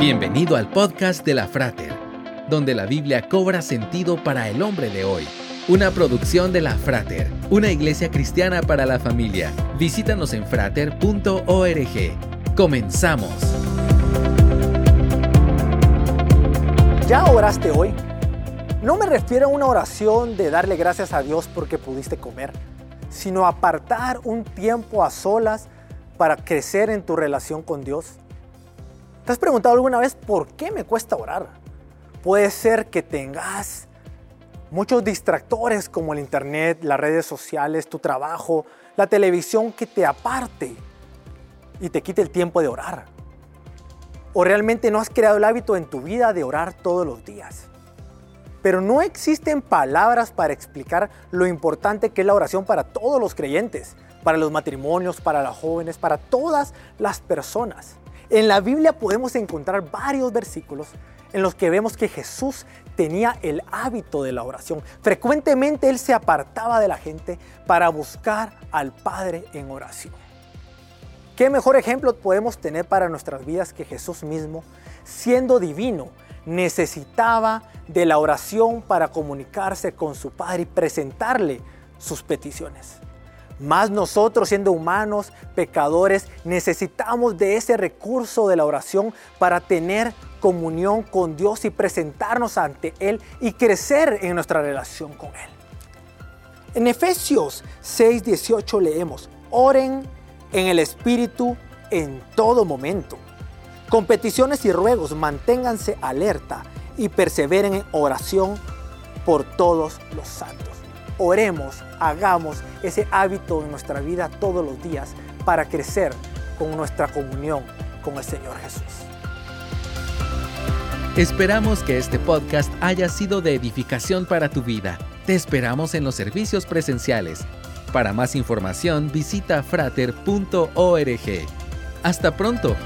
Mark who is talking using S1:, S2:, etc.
S1: Bienvenido al podcast de la Frater, donde la Biblia cobra sentido para el hombre de hoy. Una producción de la Frater, una iglesia cristiana para la familia. Visítanos en frater.org. Comenzamos.
S2: ¿Ya oraste hoy? No me refiero a una oración de darle gracias a Dios porque pudiste comer, sino apartar un tiempo a solas para crecer en tu relación con Dios. ¿Te has preguntado alguna vez por qué me cuesta orar? Puede ser que tengas muchos distractores como el internet, las redes sociales, tu trabajo, la televisión que te aparte y te quite el tiempo de orar. O realmente no has creado el hábito en tu vida de orar todos los días. Pero no existen palabras para explicar lo importante que es la oración para todos los creyentes, para los matrimonios, para los jóvenes, para todas las personas. En la Biblia podemos encontrar varios versículos en los que vemos que Jesús tenía el hábito de la oración. Frecuentemente Él se apartaba de la gente para buscar al Padre en oración. ¿Qué mejor ejemplo podemos tener para nuestras vidas que Jesús mismo, siendo divino, necesitaba de la oración para comunicarse con su Padre y presentarle sus peticiones? Más nosotros siendo humanos, pecadores, necesitamos de ese recurso de la oración para tener comunión con Dios y presentarnos ante Él y crecer en nuestra relación con Él. En Efesios 6:18 leemos, oren en el Espíritu en todo momento. Con peticiones y ruegos manténganse alerta y perseveren en oración por todos los santos oremos, hagamos ese hábito en nuestra vida todos los días para crecer con nuestra comunión con el Señor Jesús.
S1: Esperamos que este podcast haya sido de edificación para tu vida. Te esperamos en los servicios presenciales. Para más información visita frater.org. Hasta pronto.